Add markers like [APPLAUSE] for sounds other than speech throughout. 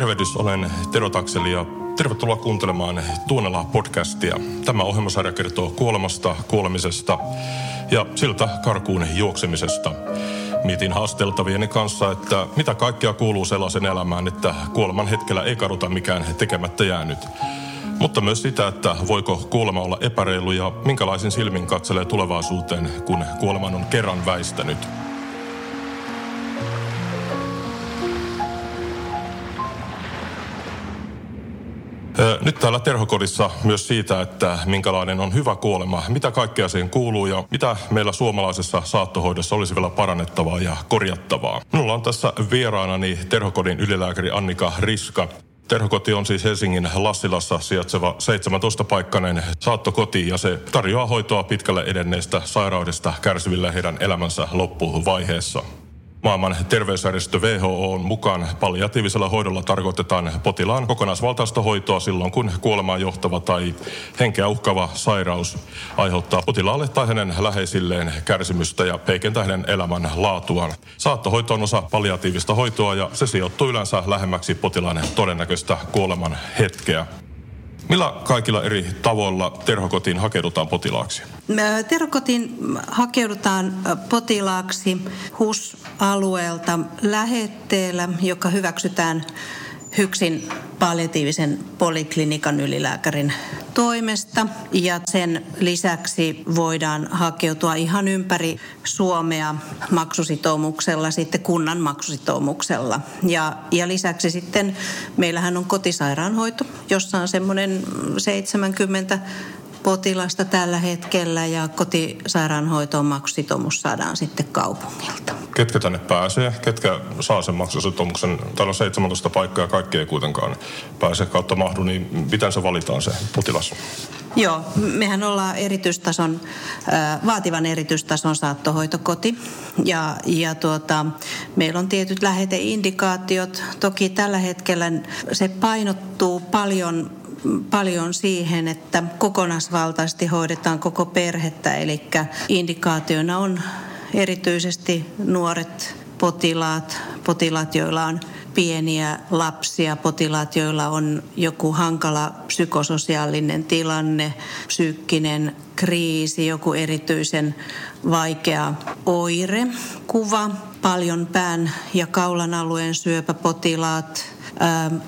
Tervehdys, olen Tero Takseli ja tervetuloa kuuntelemaan Tuonela podcastia. Tämä ohjelmasarja kertoo kuolemasta, kuolemisesta ja siltä karkuun juoksemisesta. Mietin haasteltavieni kanssa, että mitä kaikkea kuuluu sellaisen elämään, että kuoleman hetkellä ei kaduta mikään tekemättä jäänyt. Mutta myös sitä, että voiko kuolema olla epäreilu ja minkälaisin silmin katselee tulevaisuuteen, kun kuoleman on kerran väistänyt. Nyt täällä Terhokodissa myös siitä, että minkälainen on hyvä kuolema, mitä kaikkea siihen kuuluu ja mitä meillä suomalaisessa saattohoidossa olisi vielä parannettavaa ja korjattavaa. Minulla on tässä vieraanani Terhokodin ylilääkäri Annika Riska. Terhokoti on siis Helsingin Lassilassa sijaitseva 17-paikkainen saattokoti ja se tarjoaa hoitoa pitkälle edenneestä sairaudesta kärsiville heidän elämänsä loppuvaiheessa. Maailman terveysjärjestö WHO on mukaan palliatiivisella hoidolla tarkoitetaan potilaan kokonaisvaltaista hoitoa silloin, kun kuolemaan johtava tai henkeä uhkava sairaus aiheuttaa potilaalle tai hänen läheisilleen kärsimystä ja heikentää hänen elämän laatuaan. Saattohoito on osa palliatiivista hoitoa ja se sijoittuu yleensä lähemmäksi potilaan todennäköistä kuoleman hetkeä. Millä kaikilla eri tavoilla terhokotiin hakeudutaan potilaaksi? Terhokotiin hakeudutaan potilaaksi HUS-alueelta lähetteellä, joka hyväksytään HYKSin palliatiivisen poliklinikan ylilääkärin toimesta. Ja sen lisäksi voidaan hakeutua ihan ympäri Suomea maksusitoumuksella, sitten kunnan maksusitoumuksella. Ja, ja lisäksi sitten meillähän on kotisairaanhoito, jossa on semmoinen 70 potilasta tällä hetkellä ja kotisairaanhoitoon maksusitoumus saadaan sitten kaupungilta. Ketkä tänne pääsee? Ketkä saa sen maksusitoumuksen? Täällä on 17 paikkaa ja kaikki ei kuitenkaan pääse kautta mahdu, niin miten se valitaan se potilas? Joo, mehän ollaan erityistason, vaativan erityistason saattohoitokoti ja, ja tuota, meillä on tietyt läheteindikaatiot. Toki tällä hetkellä se painottuu paljon paljon siihen, että kokonaisvaltaisesti hoidetaan koko perhettä, eli indikaationa on erityisesti nuoret potilaat, potilaat, joilla on pieniä lapsia, potilaat, joilla on joku hankala psykososiaalinen tilanne, psyykkinen kriisi, joku erityisen vaikea oire, kuva, paljon pään ja kaulan alueen syöpäpotilaat,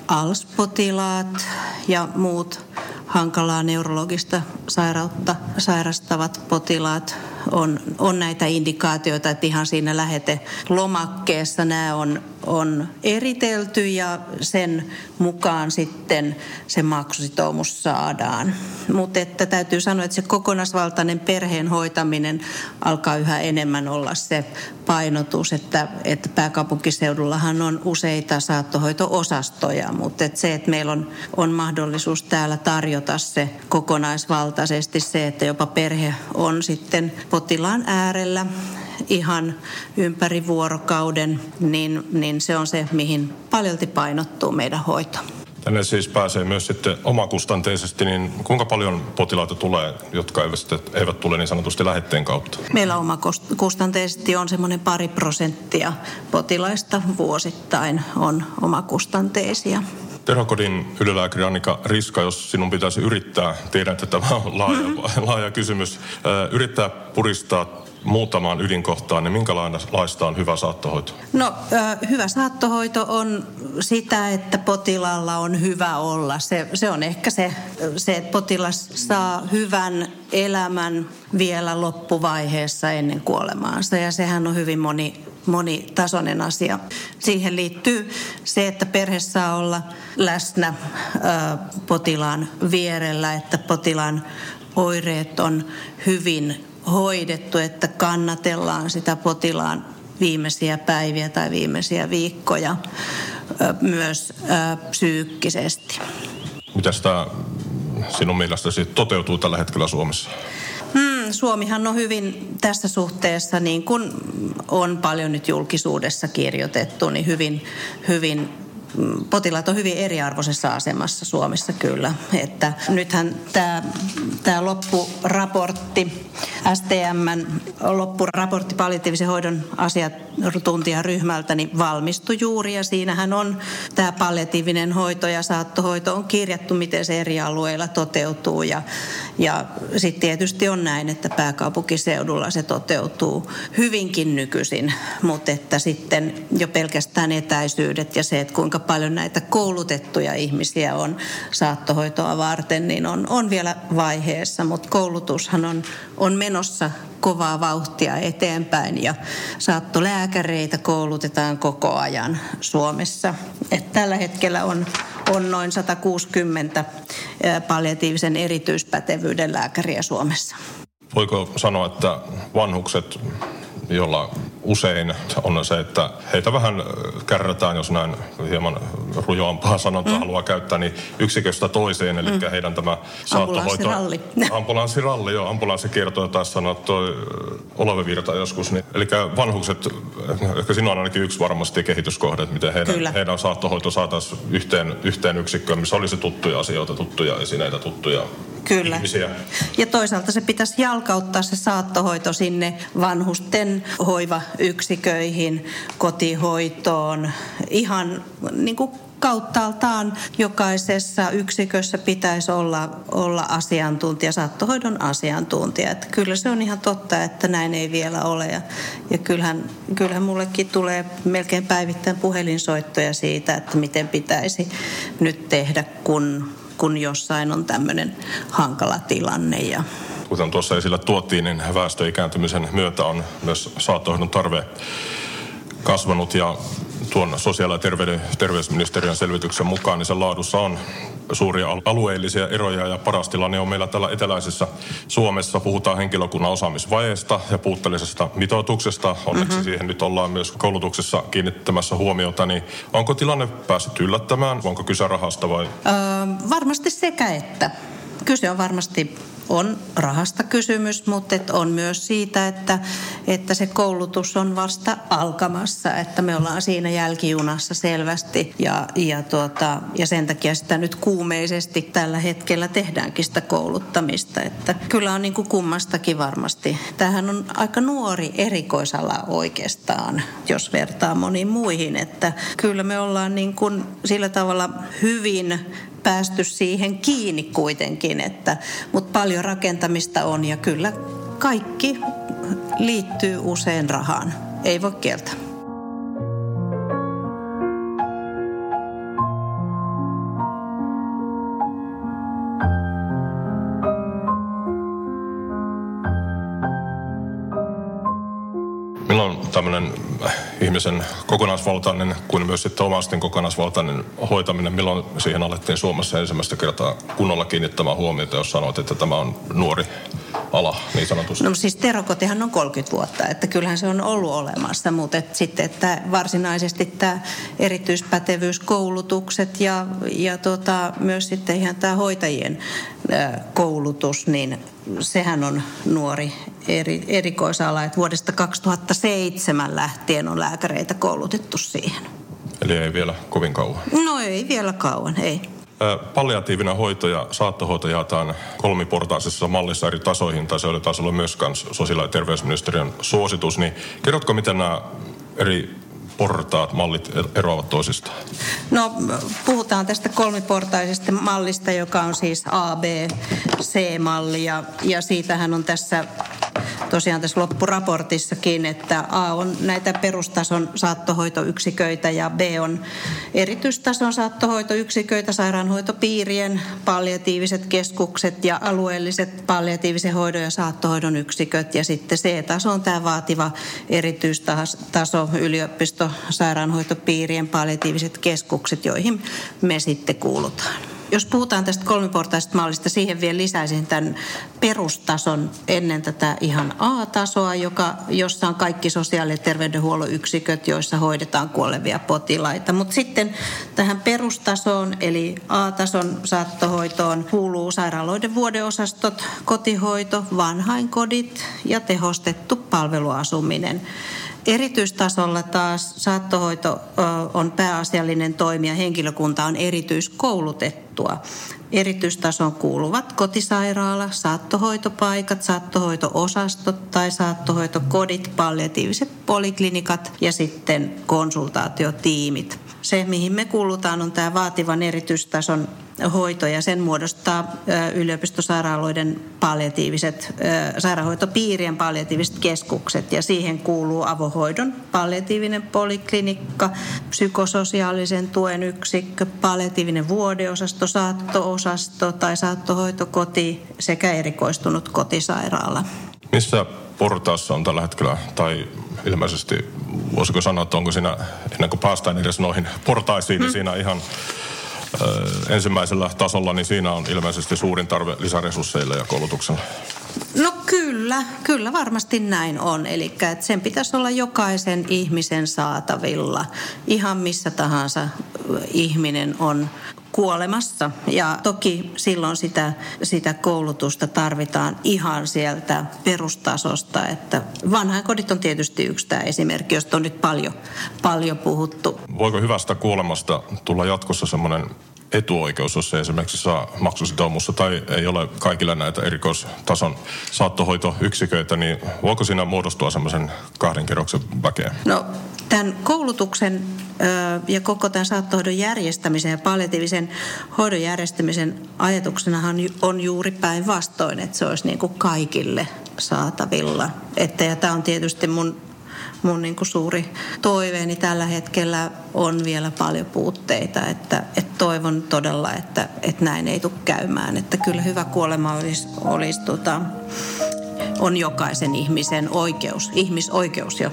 ALS-potilaat ja muut hankalaa neurologista sairautta sairastavat potilaat on, on näitä indikaatioita, että ihan siinä lähetelomakkeessa nämä on, on eritelty ja sen mukaan sitten se maksusitoumus saadaan. Mutta että täytyy sanoa, että se kokonaisvaltainen perheen hoitaminen alkaa yhä enemmän olla se painotus, että, että pääkaupunkiseudullahan on useita saattohoito-osastoja, mutta että se, että meillä on, on mahdollisuus täällä tarjota se kokonaisvaltaisesti se, että jopa perhe on sitten potilaan äärellä ihan ympäri vuorokauden, niin, niin se on se, mihin paljolti painottuu meidän hoito. Tänne siis pääsee myös sitten omakustanteisesti, niin kuinka paljon potilaita tulee, jotka eivät, eivät tule niin sanotusti lähetteen kautta? Meillä omakustanteisesti on semmoinen pari prosenttia potilaista vuosittain on omakustanteisia. Terhokodin ylilääkäri Annika Riska, jos sinun pitäisi yrittää, tiedän, että tämä on laaja, mm-hmm. [LAUGHS] laaja kysymys, yrittää puristaa muutamaan ydinkohtaan, niin minkälaista on hyvä saattohoito? No hyvä saattohoito on sitä, että potilaalla on hyvä olla. Se, se on ehkä se, se, että potilas saa hyvän elämän vielä loppuvaiheessa ennen kuolemaansa. Ja sehän on hyvin moni monitasoinen asia. Siihen liittyy se, että perhe saa olla läsnä potilaan vierellä, että potilaan oireet on hyvin hoidettu, että kannatellaan sitä potilaan viimeisiä päiviä tai viimeisiä viikkoja myös psyykkisesti. Mitä tämä sinun mielestäsi toteutuu tällä hetkellä Suomessa? Hmm, Suomihan on hyvin tässä suhteessa, niin kuin on paljon nyt julkisuudessa kirjoitettu, niin hyvin, hyvin mm, potilaat on hyvin eriarvoisessa asemassa Suomessa kyllä. Että nythän tämä, tämä loppuraportti, STMn loppuraportti palliatiivisen hoidon asiantuntijaryhmältä, niin valmistui juuri ja siinähän on tämä palliatiivinen hoito ja saattohoito on kirjattu, miten se eri alueilla toteutuu. Ja, ja sitten tietysti on näin, että pääkaupunkiseudulla se toteutuu hyvinkin nykyisin, mutta että sitten jo pelkästään etäisyydet ja se, että kuinka paljon näitä koulutettuja ihmisiä on saattohoitoa varten, niin on, on vielä vaiheessa, mutta koulutushan on, on menossa kovaa vauhtia eteenpäin ja saattolääkäreitä koulutetaan koko ajan Suomessa. Et tällä hetkellä on, on noin 160 palliatiivisen erityispätevyyden lääkäriä Suomessa. Voiko sanoa, että vanhukset jolla usein on se, että heitä vähän kärrätään, jos näin hieman rujoampaa sanontaa mm. haluaa käyttää, niin yksiköstä toiseen, eli mm. heidän tämä saattohoito... Ambulanssiralli. [LAUGHS] Ambulanssiralli, joo. Ambulanssikiertoja taas sanoa toi Olove Virta joskus. Niin, eli vanhukset, ehkä siinä on ainakin yksi varmasti kehityskohde, että miten heidän, heidän saattohoito saataisiin yhteen, yhteen yksikköön, missä olisi tuttuja asioita, tuttuja esineitä, tuttuja Kyllä. ihmisiä. Ja toisaalta se pitäisi jalkauttaa se saattohoito sinne vanhusten hoivayksiköihin, kotihoitoon, ihan niin kuin kauttaaltaan jokaisessa yksikössä pitäisi olla, olla asiantuntija, saattohoidon asiantuntija. Että kyllä se on ihan totta, että näin ei vielä ole. Ja, ja kyllähän, kyllähän mullekin tulee melkein päivittäin puhelinsoittoja siitä, että miten pitäisi nyt tehdä, kun kun jossain on tämmöinen hankala tilanne. Ja Kuten tuossa esillä tuotiin, niin väestöikääntymisen myötä on myös saattohoidon tarve kasvanut ja tuon sosiaali- ja terveyden, terveysministeriön selvityksen mukaan, niin sen laadussa on suuria alueellisia eroja ja paras tilanne on meillä tällä eteläisessä Suomessa. Puhutaan henkilökunnan osaamisvajeesta ja puutteellisesta mitoituksesta. Onneksi mm-hmm. siihen nyt ollaan myös koulutuksessa kiinnittämässä huomiota. Niin onko tilanne päässyt yllättämään? Onko kyse rahasta vai? Öö, varmasti sekä että. Kyse on varmasti on rahasta kysymys, mutta on myös siitä, että, että se koulutus on vasta alkamassa, että me ollaan siinä jälkijunassa selvästi ja, ja, tuota, ja sen takia sitä nyt kuumeisesti tällä hetkellä tehdäänkin sitä kouluttamista, että kyllä on niin kuin kummastakin varmasti. Tähän on aika nuori erikoisala oikeastaan, jos vertaa moniin muihin, että kyllä me ollaan niin kuin sillä tavalla hyvin päästy siihen kiinni kuitenkin, että, mutta paljon rakentamista on ja kyllä kaikki liittyy usein rahaan. Ei voi kieltää. Tämmöinen ihmisen kokonaisvaltainen kuin myös sitten omaisten kokonaisvaltainen hoitaminen, milloin siihen alettiin Suomessa ensimmäistä kertaa kunnolla kiinnittämään huomiota, jos sanoit, että tämä on nuori ala niin sanotusti? No siis terokotihan on 30 vuotta, että kyllähän se on ollut olemassa, mutta et sitten että varsinaisesti tämä erityispätevyyskoulutukset ja, ja tota, myös sitten ihan tämä hoitajien koulutus, niin sehän on nuori eri, erikoisala, että vuodesta 2007 lähtien on lääkäreitä koulutettu siihen. Eli ei vielä kovin kauan? No ei vielä kauan, ei. Palliatiivinen hoito ja saattohoito jaetaan kolmiportaisessa mallissa eri tasoihin, tai se oli taas ollut myös sosiaali- ja terveysministeriön suositus. Niin kerrotko, miten nämä eri portaat, mallit eroavat toisistaan? No puhutaan tästä kolmiportaisesta mallista, joka on siis A, B, C-malli ja, ja siitähän on tässä tosiaan tässä loppuraportissakin, että A on näitä perustason saattohoitoyksiköitä ja B on erityistason saattohoitoyksiköitä, sairaanhoitopiirien, palliatiiviset keskukset ja alueelliset palliatiivisen hoidon ja saattohoidon yksiköt. Ja sitten C-taso on tämä vaativa erityistaso, yliopisto, sairaanhoitopiirien palliatiiviset keskukset, joihin me sitten kuulutaan. Jos puhutaan tästä kolmiportaisesta mallista, siihen vielä lisäisin tämän perustason ennen tätä ihan A-tasoa, joka, jossa on kaikki sosiaali- ja terveydenhuollon yksiköt, joissa hoidetaan kuolevia potilaita. Mutta sitten tähän perustasoon, eli A-tason saattohoitoon, kuuluu sairaaloiden vuodeosastot, kotihoito, vanhainkodit ja tehostettu palveluasuminen. Erityistasolla taas saattohoito on pääasiallinen toimija, henkilökunta on erityiskoulutettua. Erityistason kuuluvat kotisairaala, saattohoitopaikat, saattohoitoosastot tai saattohoitokodit, palliatiiviset poliklinikat ja sitten konsultaatiotiimit. Se, mihin me kuulutaan, on tämä vaativan erityistason hoito ja sen muodostaa yliopistosairaaloiden palliatiiviset, sairaanhoitopiirien palliatiiviset keskukset ja siihen kuuluu avohoidon palliatiivinen poliklinikka, psykososiaalisen tuen yksikkö, palliatiivinen vuodeosasto, saattoosasto tai saattohoitokoti sekä erikoistunut kotisairaala. Missä portaassa on tällä hetkellä, tai ilmeisesti voisiko sanoa, että onko siinä, ennen kuin päästään edes noihin portaisiin, niin hmm. siinä ihan ensimmäisellä tasolla, niin siinä on ilmeisesti suurin tarve lisäresursseille ja koulutukselle. No kyllä, kyllä varmasti näin on. Eli sen pitäisi olla jokaisen ihmisen saatavilla. Ihan missä tahansa ihminen on kuolemassa. Ja toki silloin sitä, sitä koulutusta tarvitaan ihan sieltä perustasosta. Että vanhainkodit on tietysti yksi tämä esimerkki, josta on nyt paljon, paljon puhuttu. Voiko hyvästä kuolemasta tulla jatkossa semmoinen etuoikeus, jos se esimerkiksi saa maksusitoumussa tai ei ole kaikilla näitä erikoistason saattohoitoyksiköitä, niin voiko siinä muodostua semmoisen kahden kerroksen väkeä? No tämän koulutuksen ja koko tämän saattohoidon järjestämisen ja palliatiivisen hoidon järjestämisen ajatuksenahan on juuri päinvastoin, että se olisi niin kuin kaikille saatavilla. Että, ja tämä on tietysti mun mun niin kuin suuri toiveeni tällä hetkellä on vielä paljon puutteita, että, että toivon todella, että, että näin ei tule käymään. Että kyllä hyvä kuolema olisi, olisi tota, on jokaisen ihmisen oikeus, ihmisoikeus jo.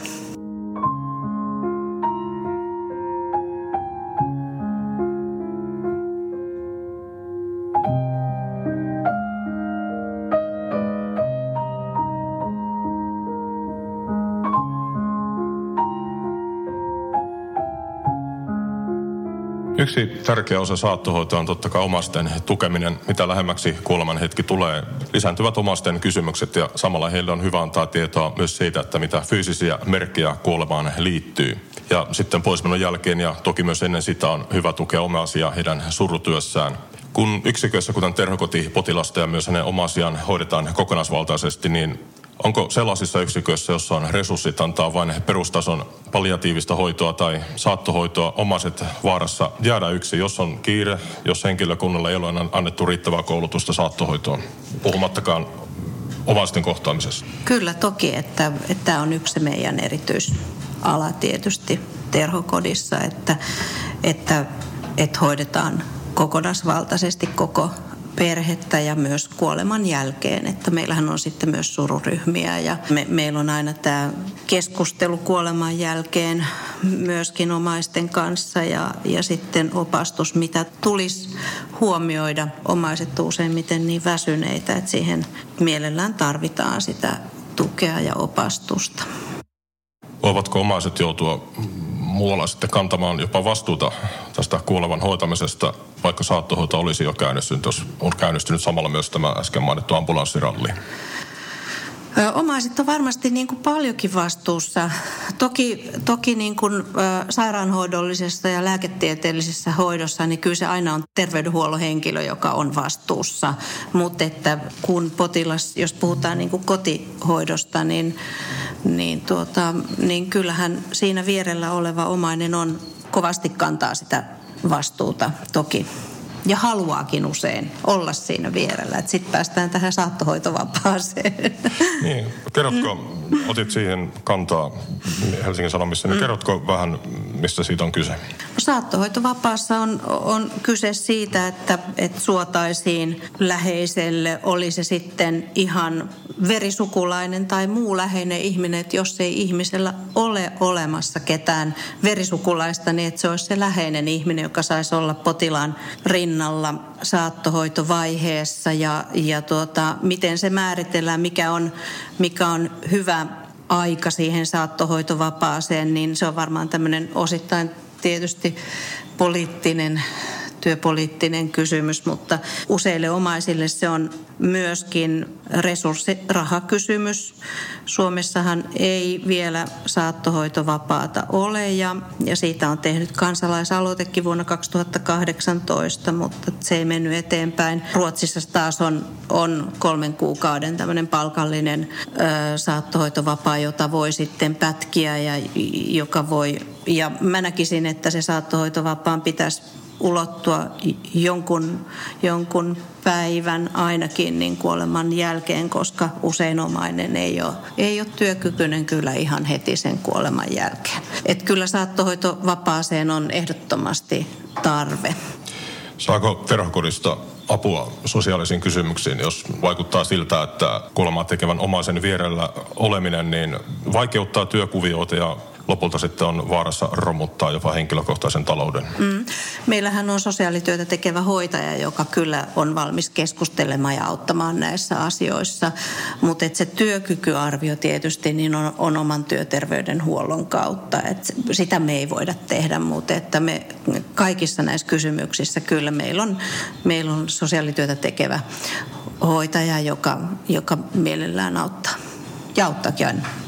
Yksi tärkeä osa saattohoitoa on totta kai omasten tukeminen. Mitä lähemmäksi kuoleman hetki tulee, lisääntyvät omasten kysymykset ja samalla heille on hyvä antaa tietoa myös siitä, että mitä fyysisiä merkkejä kuolemaan liittyy. Ja sitten poismenon jälkeen ja toki myös ennen sitä on hyvä tukea omaisia heidän surutyössään. Kun yksiköissä, kuten terhokotipotilasta ja myös hänen omasiaan hoidetaan kokonaisvaltaisesti, niin Onko sellaisissa yksiköissä, jossa on resurssit antaa vain perustason palliatiivista hoitoa tai saattohoitoa, omaiset vaarassa jäädä yksi, jos on kiire, jos henkilökunnalle ei ole annettu riittävää koulutusta saattohoitoon, puhumattakaan omaisten kohtaamisessa? Kyllä toki, että, että on yksi meidän erityisala tietysti terhokodissa, että, että, että hoidetaan kokonaisvaltaisesti koko perhettä ja myös kuoleman jälkeen. Että meillähän on sitten myös sururyhmiä ja me, meillä on aina tämä keskustelu kuoleman jälkeen myöskin omaisten kanssa ja, ja sitten opastus, mitä tulisi huomioida. Omaiset useimmiten niin väsyneitä, että siihen mielellään tarvitaan sitä tukea ja opastusta. Voivatko omaiset joutua muualla sitten kantamaan jopa vastuuta tästä kuolevan hoitamisesta, vaikka saattohoito olisi jo käynnistynyt, jos on käynnistynyt samalla myös tämä äsken mainittu ambulanssiralli? Omaiset on varmasti niin kuin paljonkin vastuussa. Toki, toki niin kuin, sairaanhoidollisessa ja lääketieteellisessä hoidossa, niin kyllä se aina on terveydenhuollon henkilö, joka on vastuussa. Mutta että kun potilas, jos puhutaan niin kuin kotihoidosta, niin, niin, tuota, niin kyllähän siinä vierellä oleva omainen on kovasti kantaa sitä vastuuta toki ja haluaakin usein olla siinä vierellä. Sitten päästään tähän saattohoitovapaaseen. [LAUGHS] Niin, kerrotko, mm. otit siihen kantaa Helsingin Sanomissa, niin mm. kerrotko vähän, mistä siitä on kyse? No, saattohoitovapaassa on, on kyse siitä, että, että suotaisiin läheiselle, oli se sitten ihan verisukulainen tai muu läheinen ihminen, että jos ei ihmisellä ole olemassa ketään verisukulaista, niin että se olisi se läheinen ihminen, joka saisi olla potilaan rinnalla saattohoitovaiheessa. Ja, ja tuota, miten se määritellään, mikä on, mikä on hyvä aika siihen saattohoitovapaaseen, niin se on varmaan tämmöinen osittain tietysti poliittinen työpoliittinen kysymys, mutta useille omaisille se on myöskin resurssirahakysymys. Suomessahan ei vielä saattohoitovapaata ole ja, ja siitä on tehnyt kansalaisaloitekin vuonna 2018, mutta se ei mennyt eteenpäin. Ruotsissa taas on, on kolmen kuukauden tämmöinen palkallinen ö, saattohoitovapaa, jota voi sitten pätkiä ja joka voi ja mä näkisin, että se saattohoitovapaan pitäisi ulottua jonkun, jonkun päivän ainakin niin kuoleman jälkeen, koska usein omainen ei ole, ei ole työkykyinen kyllä ihan heti sen kuoleman jälkeen. Et kyllä saattohoitovapaaseen on ehdottomasti tarve. Saako terhokodista apua sosiaalisiin kysymyksiin, jos vaikuttaa siltä, että kuolemaa tekevän omaisen vierellä oleminen niin vaikeuttaa työkuvioita ja lopulta sitten on vaarassa romuttaa jopa henkilökohtaisen talouden. Mm. Meillähän on sosiaalityötä tekevä hoitaja, joka kyllä on valmis keskustelemaan ja auttamaan näissä asioissa. Mutta se työkykyarvio tietysti niin on, on oman työterveydenhuollon kautta. Et sitä me ei voida tehdä, mutta että me kaikissa näissä kysymyksissä kyllä meillä on, meillä on sosiaalityötä tekevä hoitaja, joka, joka mielellään auttaa. Ja auttaakin aina.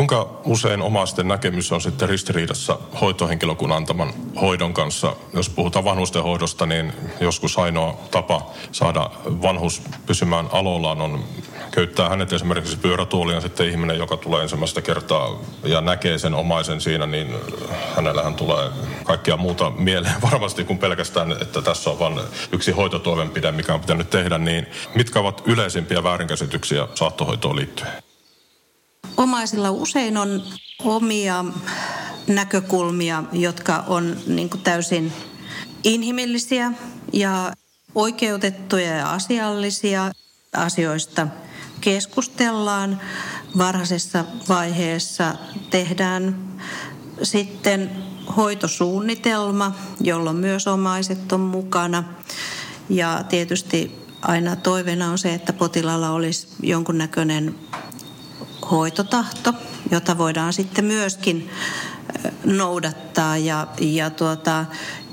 Kuinka usein omaisten näkemys on sitten ristiriidassa hoitohenkilökunnan antaman hoidon kanssa? Jos puhutaan vanhusten hoidosta, niin joskus ainoa tapa saada vanhus pysymään alollaan on köyttää hänet esimerkiksi pyörätuoliin sitten ihminen, joka tulee ensimmäistä kertaa ja näkee sen omaisen siinä, niin hänellähän tulee kaikkia muuta mieleen [LAUGHS] varmasti kuin pelkästään, että tässä on vain yksi hoitotoimenpide, mikä on pitänyt tehdä. Niin mitkä ovat yleisimpiä väärinkäsityksiä saattohoitoon liittyen? Omaisilla usein on omia näkökulmia, jotka on niin täysin inhimillisiä ja oikeutettuja ja asiallisia asioista keskustellaan varhaisessa vaiheessa, tehdään sitten hoitosuunnitelma, jolloin myös omaiset on mukana. Ja tietysti aina toiveena on se, että potilaalla olisi jonkunnäköinen hoitotahto, jota voidaan sitten myöskin noudattaa ja, ja, tuota,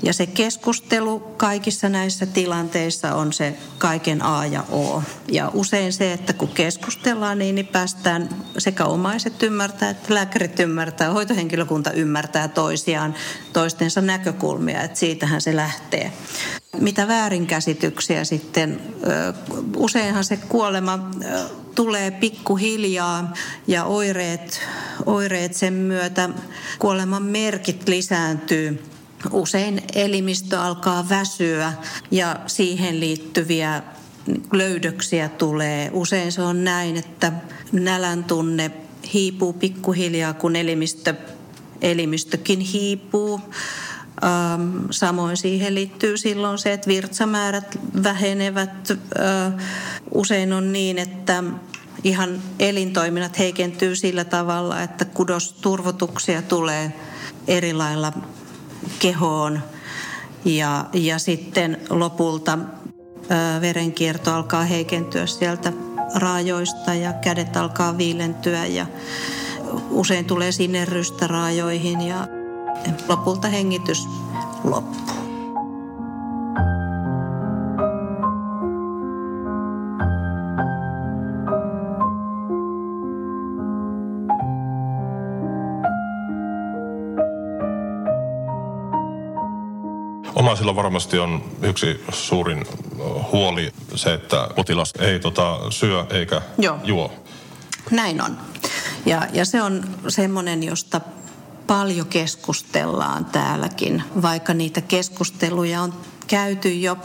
ja se keskustelu kaikissa näissä tilanteissa on se kaiken A ja O. Ja usein se, että kun keskustellaan, niin, niin päästään sekä omaiset ymmärtää, että lääkärit ymmärtää, hoitohenkilökunta ymmärtää toisiaan, toistensa näkökulmia, että siitähän se lähtee. Mitä väärinkäsityksiä sitten, useinhan se kuolema tulee pikkuhiljaa ja oireet, oireet sen myötä, kuoleman merkit lisääntyy. Usein elimistö alkaa väsyä ja siihen liittyviä löydöksiä tulee. Usein se on näin, että nälän tunne hiipuu pikkuhiljaa, kun elimistö, elimistökin hiipuu. Samoin siihen liittyy silloin se, että virtsamäärät vähenevät. Usein on niin, että ihan elintoiminnat heikentyy sillä tavalla, että kudosturvotuksia tulee eri lailla kehoon ja, ja sitten lopulta ää, verenkierto alkaa heikentyä sieltä raajoista ja kädet alkaa viilentyä ja usein tulee sinerrystä raajoihin ja lopulta hengitys loppuu. Omaisilla varmasti on yksi suurin huoli se, että potilas ei tota, syö eikä Joo. juo. Näin on. Ja, ja se on semmoinen, josta paljon keskustellaan täälläkin, vaikka niitä keskusteluja on käyty jo,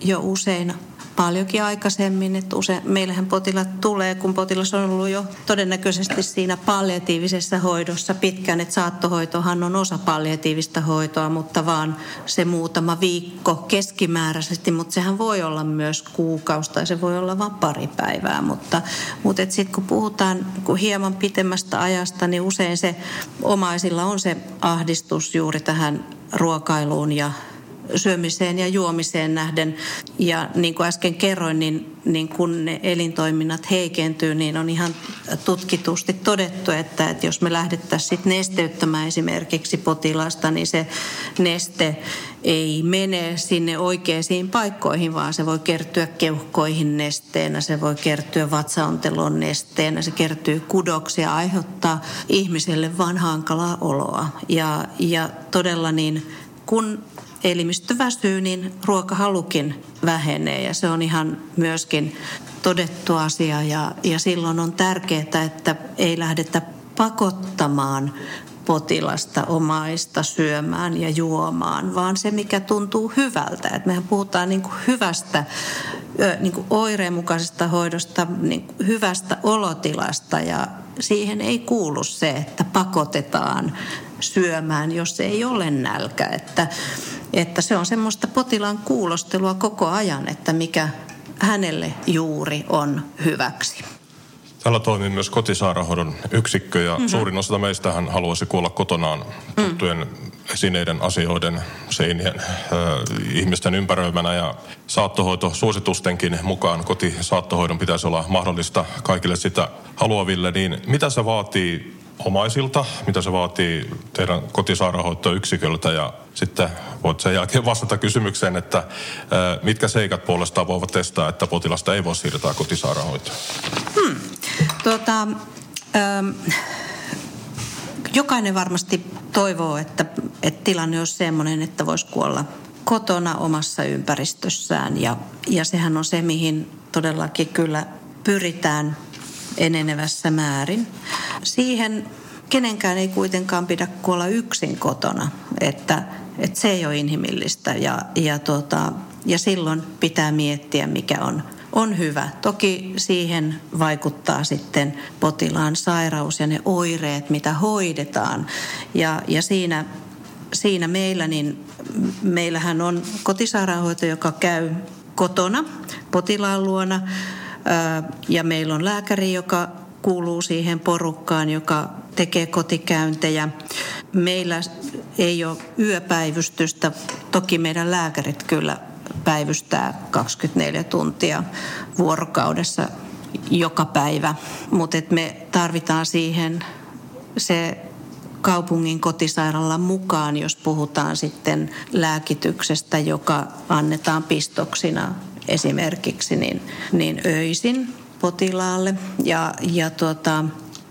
jo usein paljonkin aikaisemmin. Että usein, meillähän potilaat tulee, kun potilas on ollut jo todennäköisesti siinä palliatiivisessa hoidossa pitkään. Että saattohoitohan on osa palliatiivista hoitoa, mutta vaan se muutama viikko keskimääräisesti. Mutta sehän voi olla myös kuukausi tai se voi olla vain pari päivää. Mutta, mutta sitten kun puhutaan kun hieman pitemmästä ajasta, niin usein se omaisilla on se ahdistus juuri tähän ruokailuun ja syömiseen ja juomiseen nähden. Ja niin kuin äsken kerroin, niin, niin kun ne elintoiminnat heikentyy, niin on ihan tutkitusti todettu, että, että jos me lähdettäisiin sit nesteyttämään esimerkiksi potilasta, niin se neste ei mene sinne oikeisiin paikkoihin, vaan se voi kertyä keuhkoihin nesteenä, se voi kertyä vatsaontelon nesteenä, se kertyy kudoksia, aiheuttaa ihmiselle vaan hankalaa oloa. Ja, ja todella niin kun elimistö väsyy, niin ruokahalukin vähenee ja se on ihan myöskin todettu asia ja, ja silloin on tärkeää, että ei lähdetä pakottamaan potilasta omaista syömään ja juomaan, vaan se, mikä tuntuu hyvältä. Et mehän puhutaan niin kuin hyvästä, niin kuin oireenmukaisesta hoidosta, niin kuin hyvästä olotilasta ja siihen ei kuulu se, että pakotetaan syömään, jos ei ole nälkä. Että, että se on semmoista potilaan kuulostelua koko ajan, että mikä hänelle juuri on hyväksi. Tällä toimii myös kotisairaanhoidon yksikkö ja mm-hmm. suurin osa meistähän haluaisi kuolla kotonaan tuttujen mm. esineiden, asioiden, seinien, äh, ihmisten ympäröimänä ja saattohoito suositustenkin mukaan kotisaattohoidon pitäisi olla mahdollista kaikille sitä haluaville, niin mitä se vaatii omaisilta, mitä se vaatii teidän kotisairaanhoitoyksiköltä ja sitten voit sen jälkeen vastata kysymykseen, että mitkä seikat puolestaan voivat testaa, että potilasta ei voi siirtää kotisairaanhoitoon? Hmm. Tuota, ähm, jokainen varmasti toivoo, että, että tilanne olisi sellainen, että voisi kuolla kotona omassa ympäristössään ja, ja sehän on se, mihin todellakin kyllä pyritään enenevässä määrin. Siihen kenenkään ei kuitenkaan pidä kuolla yksin kotona, että, että se ei ole inhimillistä ja, ja, tota, ja silloin pitää miettiä, mikä on, on hyvä. Toki siihen vaikuttaa sitten potilaan sairaus ja ne oireet, mitä hoidetaan. Ja, ja siinä, siinä meillä, niin meillähän on kotisairaanhoito, joka käy kotona potilaan luona ja meillä on lääkäri, joka kuuluu siihen porukkaan, joka tekee kotikäyntejä. Meillä ei ole yöpäivystystä. Toki meidän lääkärit kyllä päivystää 24 tuntia vuorokaudessa joka päivä, mutta me tarvitaan siihen se kaupungin kotisairaalan mukaan, jos puhutaan sitten lääkityksestä, joka annetaan pistoksina esimerkiksi niin, niin öisin potilaalle. Ja, ja tuota,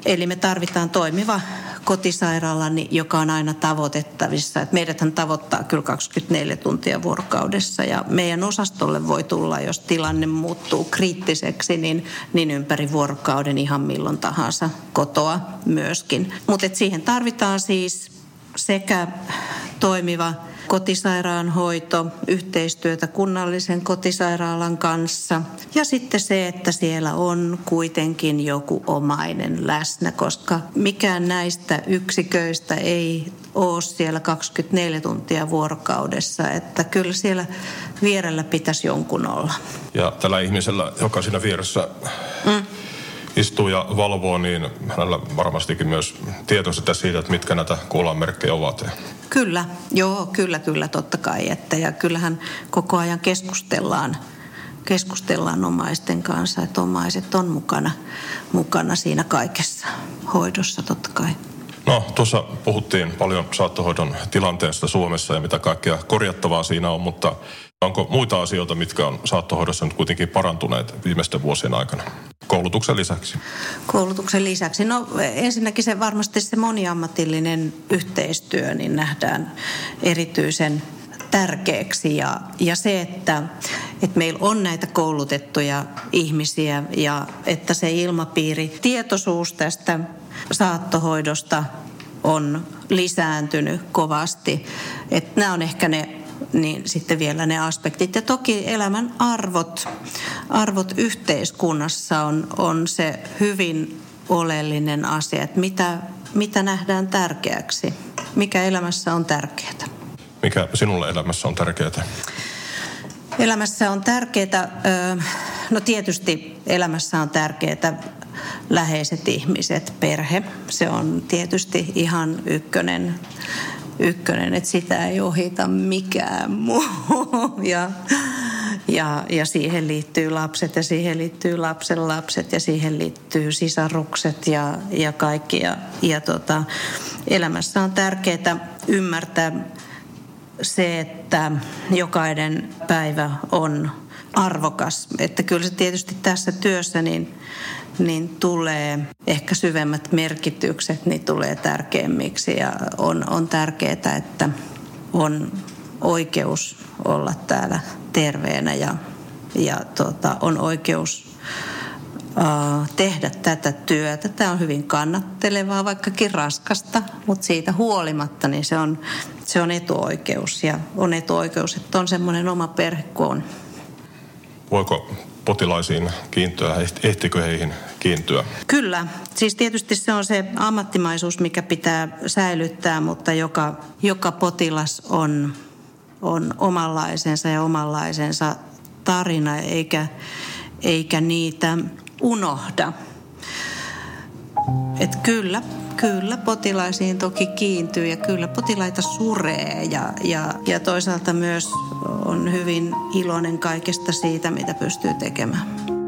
eli me tarvitaan toimiva kotisairaala, joka on aina tavoitettavissa. Et meidäthän tavoittaa kyllä 24 tuntia vuorokaudessa ja meidän osastolle voi tulla, jos tilanne muuttuu kriittiseksi, niin, niin ympäri vuorokauden ihan milloin tahansa kotoa myöskin. Mutta siihen tarvitaan siis sekä toimiva kotisairaanhoito, yhteistyötä kunnallisen kotisairaalan kanssa ja sitten se, että siellä on kuitenkin joku omainen läsnä, koska mikään näistä yksiköistä ei ole siellä 24 tuntia vuorokaudessa, että kyllä siellä vierellä pitäisi jonkun olla. Ja tällä ihmisellä, joka siinä vieressä mm istuu ja valvoo, niin hänellä varmastikin myös tietoista siitä, että mitkä näitä kuolanmerkkejä ovat. Kyllä, joo, kyllä, kyllä, totta kai. Että, ja kyllähän koko ajan keskustellaan, keskustellaan omaisten kanssa, että omaiset on mukana, mukana siinä kaikessa hoidossa totta kai. No, tuossa puhuttiin paljon saattohoidon tilanteesta Suomessa ja mitä kaikkea korjattavaa siinä on, mutta onko muita asioita, mitkä on saattohoidossa nyt kuitenkin parantuneet viimeisten vuosien aikana? Koulutuksen lisäksi? Koulutuksen lisäksi. No ensinnäkin se varmasti se moniammatillinen yhteistyö niin nähdään erityisen tärkeäksi ja, ja se, että, että meillä on näitä koulutettuja ihmisiä ja että se ilmapiiri, tietoisuus tästä saattohoidosta on lisääntynyt kovasti. Että nämä on ehkä ne niin sitten vielä ne aspektit. Ja toki elämän arvot, arvot yhteiskunnassa on, on se hyvin oleellinen asia, että mitä, mitä nähdään tärkeäksi, mikä elämässä on tärkeää. Mikä sinulle elämässä on tärkeää? Elämässä on tärkeää, no tietysti elämässä on tärkeää läheiset ihmiset, perhe. Se on tietysti ihan ykkönen, ykkönen että sitä ei ohita mikään muu. [LAUGHS] Ja, ja, ja siihen liittyy lapset ja siihen liittyy lapsen lapset ja siihen liittyy sisarukset ja, ja kaikki. Ja, ja tota, elämässä on tärkeää ymmärtää se, että jokainen päivä on arvokas. Että kyllä se tietysti tässä työssä niin, niin tulee ehkä syvemmät merkitykset, niin tulee tärkeämmiksi ja on, on tärkeää, että on oikeus olla täällä terveenä ja, ja tota, on oikeus tehdä tätä työtä. Tämä on hyvin kannattelevaa, vaikkakin raskasta, mutta siitä huolimatta niin se on, se on etuoikeus. Ja on etuoikeus, että on semmoinen oma perhe kuin on. Voiko potilaisiin kiintyä, ehtikö heihin kiintyä? Kyllä. Siis tietysti se on se ammattimaisuus, mikä pitää säilyttää, mutta joka, joka potilas on, on omanlaisensa ja omanlaisensa tarina, eikä, eikä niitä unohda. Et kyllä, kyllä potilaisiin toki kiintyy ja kyllä potilaita suree ja, ja, ja toisaalta myös on hyvin iloinen kaikesta siitä, mitä pystyy tekemään.